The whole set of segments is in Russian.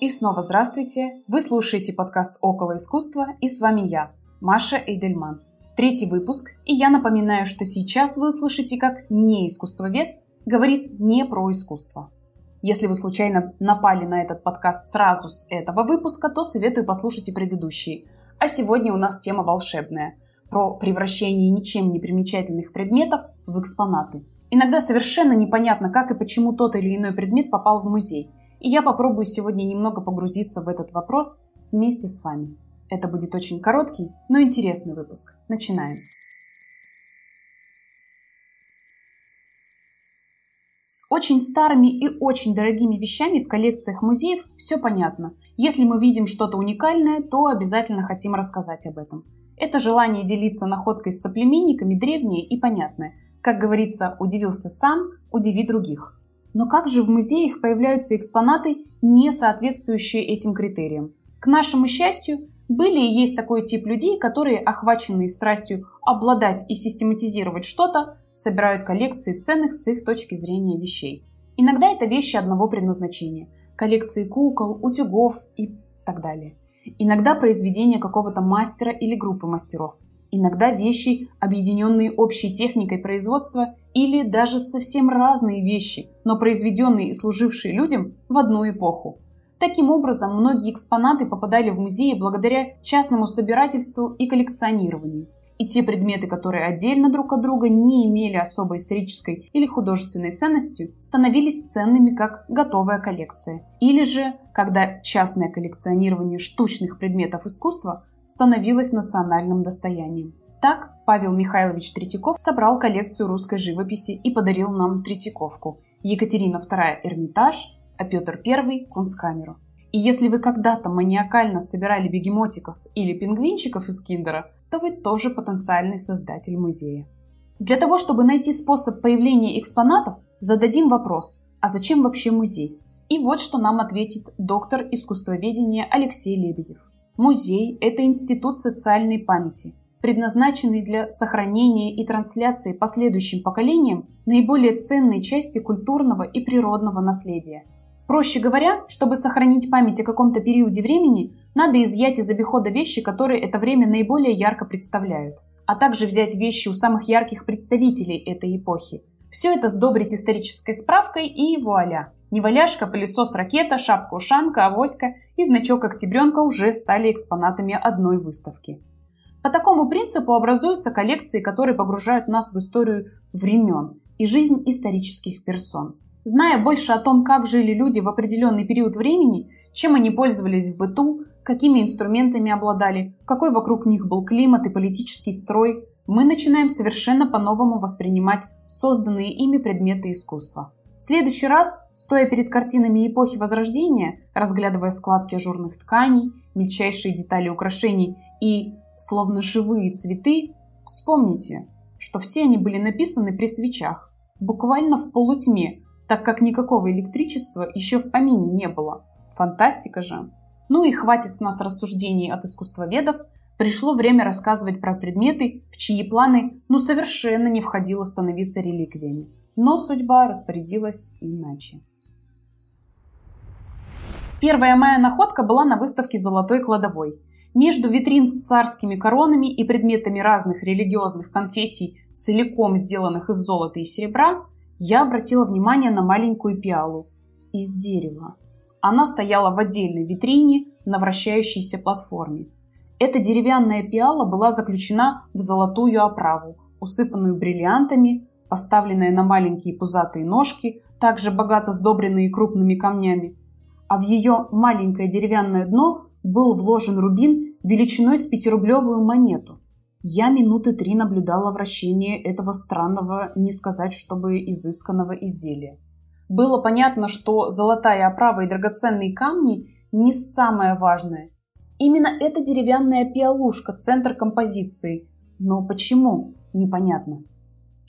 И снова здравствуйте! Вы слушаете подкаст «Около искусства» и с вами я, Маша Эйдельман. Третий выпуск, и я напоминаю, что сейчас вы услышите, как не искусствовед говорит не про искусство. Если вы случайно напали на этот подкаст сразу с этого выпуска, то советую послушать и предыдущие. А сегодня у нас тема волшебная – про превращение ничем не примечательных предметов в экспонаты. Иногда совершенно непонятно, как и почему тот или иной предмет попал в музей – и я попробую сегодня немного погрузиться в этот вопрос вместе с вами. Это будет очень короткий, но интересный выпуск. Начинаем. С очень старыми и очень дорогими вещами в коллекциях музеев все понятно. Если мы видим что-то уникальное, то обязательно хотим рассказать об этом. Это желание делиться находкой с соплеменниками древнее и понятное. Как говорится, удивился сам, удиви других. Но как же в музеях появляются экспонаты, не соответствующие этим критериям? К нашему счастью, были и есть такой тип людей, которые, охваченные страстью обладать и систематизировать что-то, собирают коллекции ценных с их точки зрения вещей. Иногда это вещи одного предназначения – коллекции кукол, утюгов и так далее. Иногда произведения какого-то мастера или группы мастеров – Иногда вещи, объединенные общей техникой производства, или даже совсем разные вещи, но произведенные и служившие людям в одну эпоху. Таким образом, многие экспонаты попадали в музеи благодаря частному собирательству и коллекционированию. И те предметы, которые отдельно друг от друга не имели особой исторической или художественной ценности, становились ценными как готовая коллекция. Или же, когда частное коллекционирование штучных предметов искусства становилась национальным достоянием. Так Павел Михайлович Третьяков собрал коллекцию русской живописи и подарил нам Третьяковку. Екатерина II – Эрмитаж, а Петр I – Кунсткамеру. И если вы когда-то маниакально собирали бегемотиков или пингвинчиков из киндера, то вы тоже потенциальный создатель музея. Для того, чтобы найти способ появления экспонатов, зададим вопрос, а зачем вообще музей? И вот что нам ответит доктор искусствоведения Алексей Лебедев. Музей – это институт социальной памяти, предназначенный для сохранения и трансляции последующим поколениям наиболее ценной части культурного и природного наследия. Проще говоря, чтобы сохранить память о каком-то периоде времени, надо изъять из обихода вещи, которые это время наиболее ярко представляют, а также взять вещи у самых ярких представителей этой эпохи. Все это сдобрить исторической справкой и вуаля – Неваляшка, пылесос, ракета, шапка-ушанка, авоська и значок октябренка уже стали экспонатами одной выставки. По такому принципу образуются коллекции, которые погружают нас в историю времен и жизнь исторических персон. Зная больше о том, как жили люди в определенный период времени, чем они пользовались в быту, какими инструментами обладали, какой вокруг них был климат и политический строй, мы начинаем совершенно по-новому воспринимать созданные ими предметы искусства. В следующий раз, стоя перед картинами эпохи Возрождения, разглядывая складки ажурных тканей, мельчайшие детали украшений и, словно живые цветы, вспомните, что все они были написаны при свечах, буквально в полутьме, так как никакого электричества еще в помине не было. Фантастика же! Ну и хватит с нас рассуждений от искусствоведов, пришло время рассказывать про предметы, в чьи планы ну совершенно не входило становиться реликвиями. Но судьба распорядилась иначе. Первая моя находка была на выставке «Золотой кладовой». Между витрин с царскими коронами и предметами разных религиозных конфессий, целиком сделанных из золота и серебра, я обратила внимание на маленькую пиалу из дерева. Она стояла в отдельной витрине на вращающейся платформе. Эта деревянная пиала была заключена в золотую оправу, усыпанную бриллиантами, поставленная на маленькие пузатые ножки, также богато сдобренные крупными камнями. А в ее маленькое деревянное дно был вложен рубин величиной с пятирублевую монету. Я минуты три наблюдала вращение этого странного, не сказать, чтобы изысканного изделия. Было понятно, что золотая оправа и драгоценные камни не самое важное. Именно эта деревянная пиалушка – центр композиции. Но почему? Непонятно.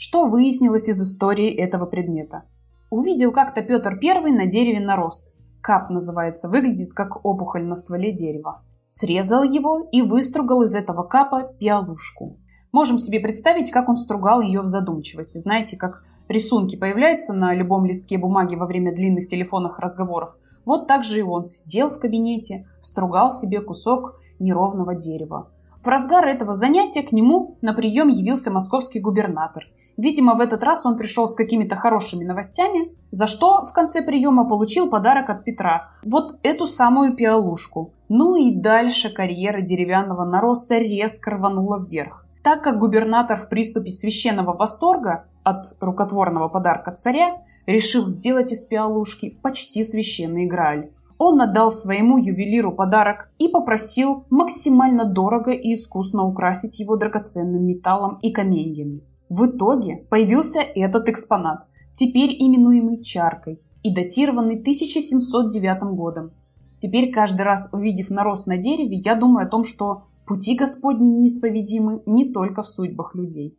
Что выяснилось из истории этого предмета? Увидел как-то Петр I на дереве нарост. Кап называется, выглядит как опухоль на стволе дерева. Срезал его и выстругал из этого капа пиалушку. Можем себе представить, как он стругал ее в задумчивости. Знаете, как рисунки появляются на любом листке бумаги во время длинных телефонных разговоров. Вот так же и он сидел в кабинете, стругал себе кусок неровного дерева. В разгар этого занятия к нему на прием явился московский губернатор. Видимо, в этот раз он пришел с какими-то хорошими новостями, за что в конце приема получил подарок от Петра. Вот эту самую пиалушку. Ну и дальше карьера деревянного нароста резко рванула вверх. Так как губернатор в приступе священного восторга от рукотворного подарка царя решил сделать из пиалушки почти священный Грааль. Он отдал своему ювелиру подарок и попросил максимально дорого и искусно украсить его драгоценным металлом и каменьями. В итоге появился этот экспонат, теперь именуемый чаркой и датированный 1709 годом. Теперь каждый раз увидев нарост на дереве, я думаю о том, что пути Господни неисповедимы не только в судьбах людей.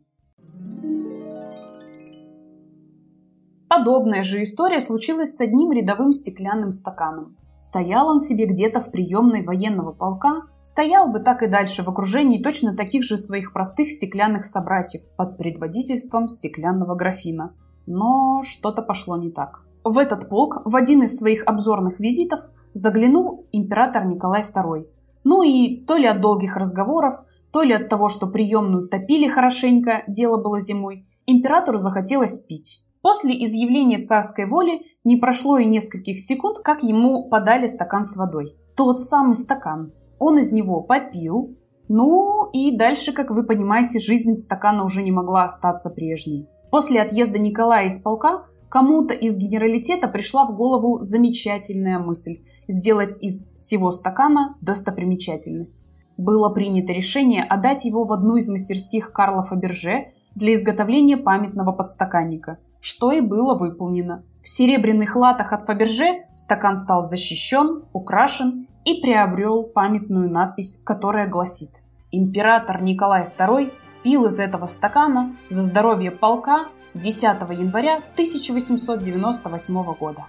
Подобная же история случилась с одним рядовым стеклянным стаканом. Стоял он себе где-то в приемной военного полка, стоял бы так и дальше в окружении точно таких же своих простых стеклянных собратьев под предводительством стеклянного графина. Но что-то пошло не так. В этот полк в один из своих обзорных визитов заглянул император Николай II. Ну и то ли от долгих разговоров, то ли от того, что приемную топили хорошенько, дело было зимой, императору захотелось пить. После изъявления царской воли не прошло и нескольких секунд, как ему подали стакан с водой. Тот самый стакан. Он из него попил. Ну и дальше, как вы понимаете, жизнь стакана уже не могла остаться прежней. После отъезда Николая из полка кому-то из генералитета пришла в голову замечательная мысль сделать из всего стакана достопримечательность. Было принято решение отдать его в одну из мастерских Карла Фаберже для изготовления памятного подстаканника – что и было выполнено. В серебряных латах от Фаберже стакан стал защищен, украшен и приобрел памятную надпись, которая гласит «Император Николай II пил из этого стакана за здоровье полка 10 января 1898 года».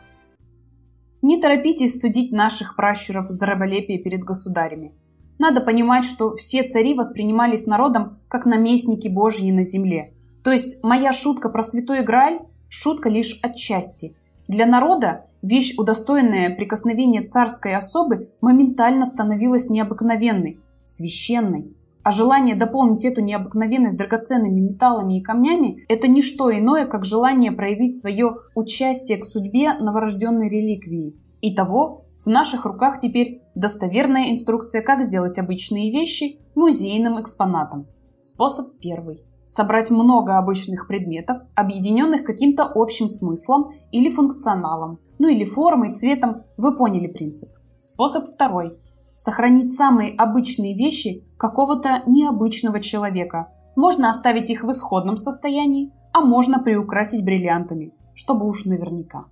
Не торопитесь судить наших пращуров за раболепие перед государями. Надо понимать, что все цари воспринимались народом как наместники Божьи на земле – то есть моя шутка про святой Грааль – шутка лишь отчасти. Для народа вещь, удостоенная прикосновения царской особы, моментально становилась необыкновенной, священной. А желание дополнить эту необыкновенность драгоценными металлами и камнями – это не что иное, как желание проявить свое участие к судьбе новорожденной реликвии. Итого, в наших руках теперь достоверная инструкция, как сделать обычные вещи музейным экспонатом. Способ первый – собрать много обычных предметов, объединенных каким-то общим смыслом или функционалом, ну или формой, цветом, вы поняли принцип. Способ второй. Сохранить самые обычные вещи какого-то необычного человека. Можно оставить их в исходном состоянии, а можно приукрасить бриллиантами, чтобы уж наверняка.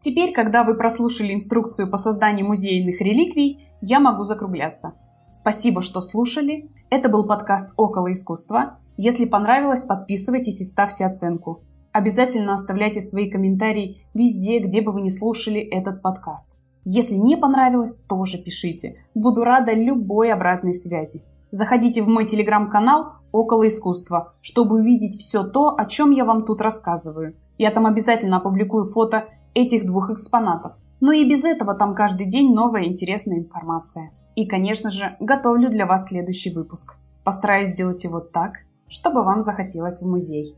Теперь, когда вы прослушали инструкцию по созданию музейных реликвий, я могу закругляться. Спасибо, что слушали. Это был подкаст «Около искусства». Если понравилось, подписывайтесь и ставьте оценку. Обязательно оставляйте свои комментарии везде, где бы вы не слушали этот подкаст. Если не понравилось, тоже пишите. Буду рада любой обратной связи. Заходите в мой телеграм-канал «Около искусства», чтобы увидеть все то, о чем я вам тут рассказываю. Я там обязательно опубликую фото этих двух экспонатов. Но и без этого там каждый день новая интересная информация. И, конечно же, готовлю для вас следующий выпуск. Постараюсь сделать его так, чтобы вам захотелось в музей.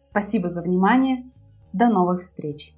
Спасибо за внимание. До новых встреч!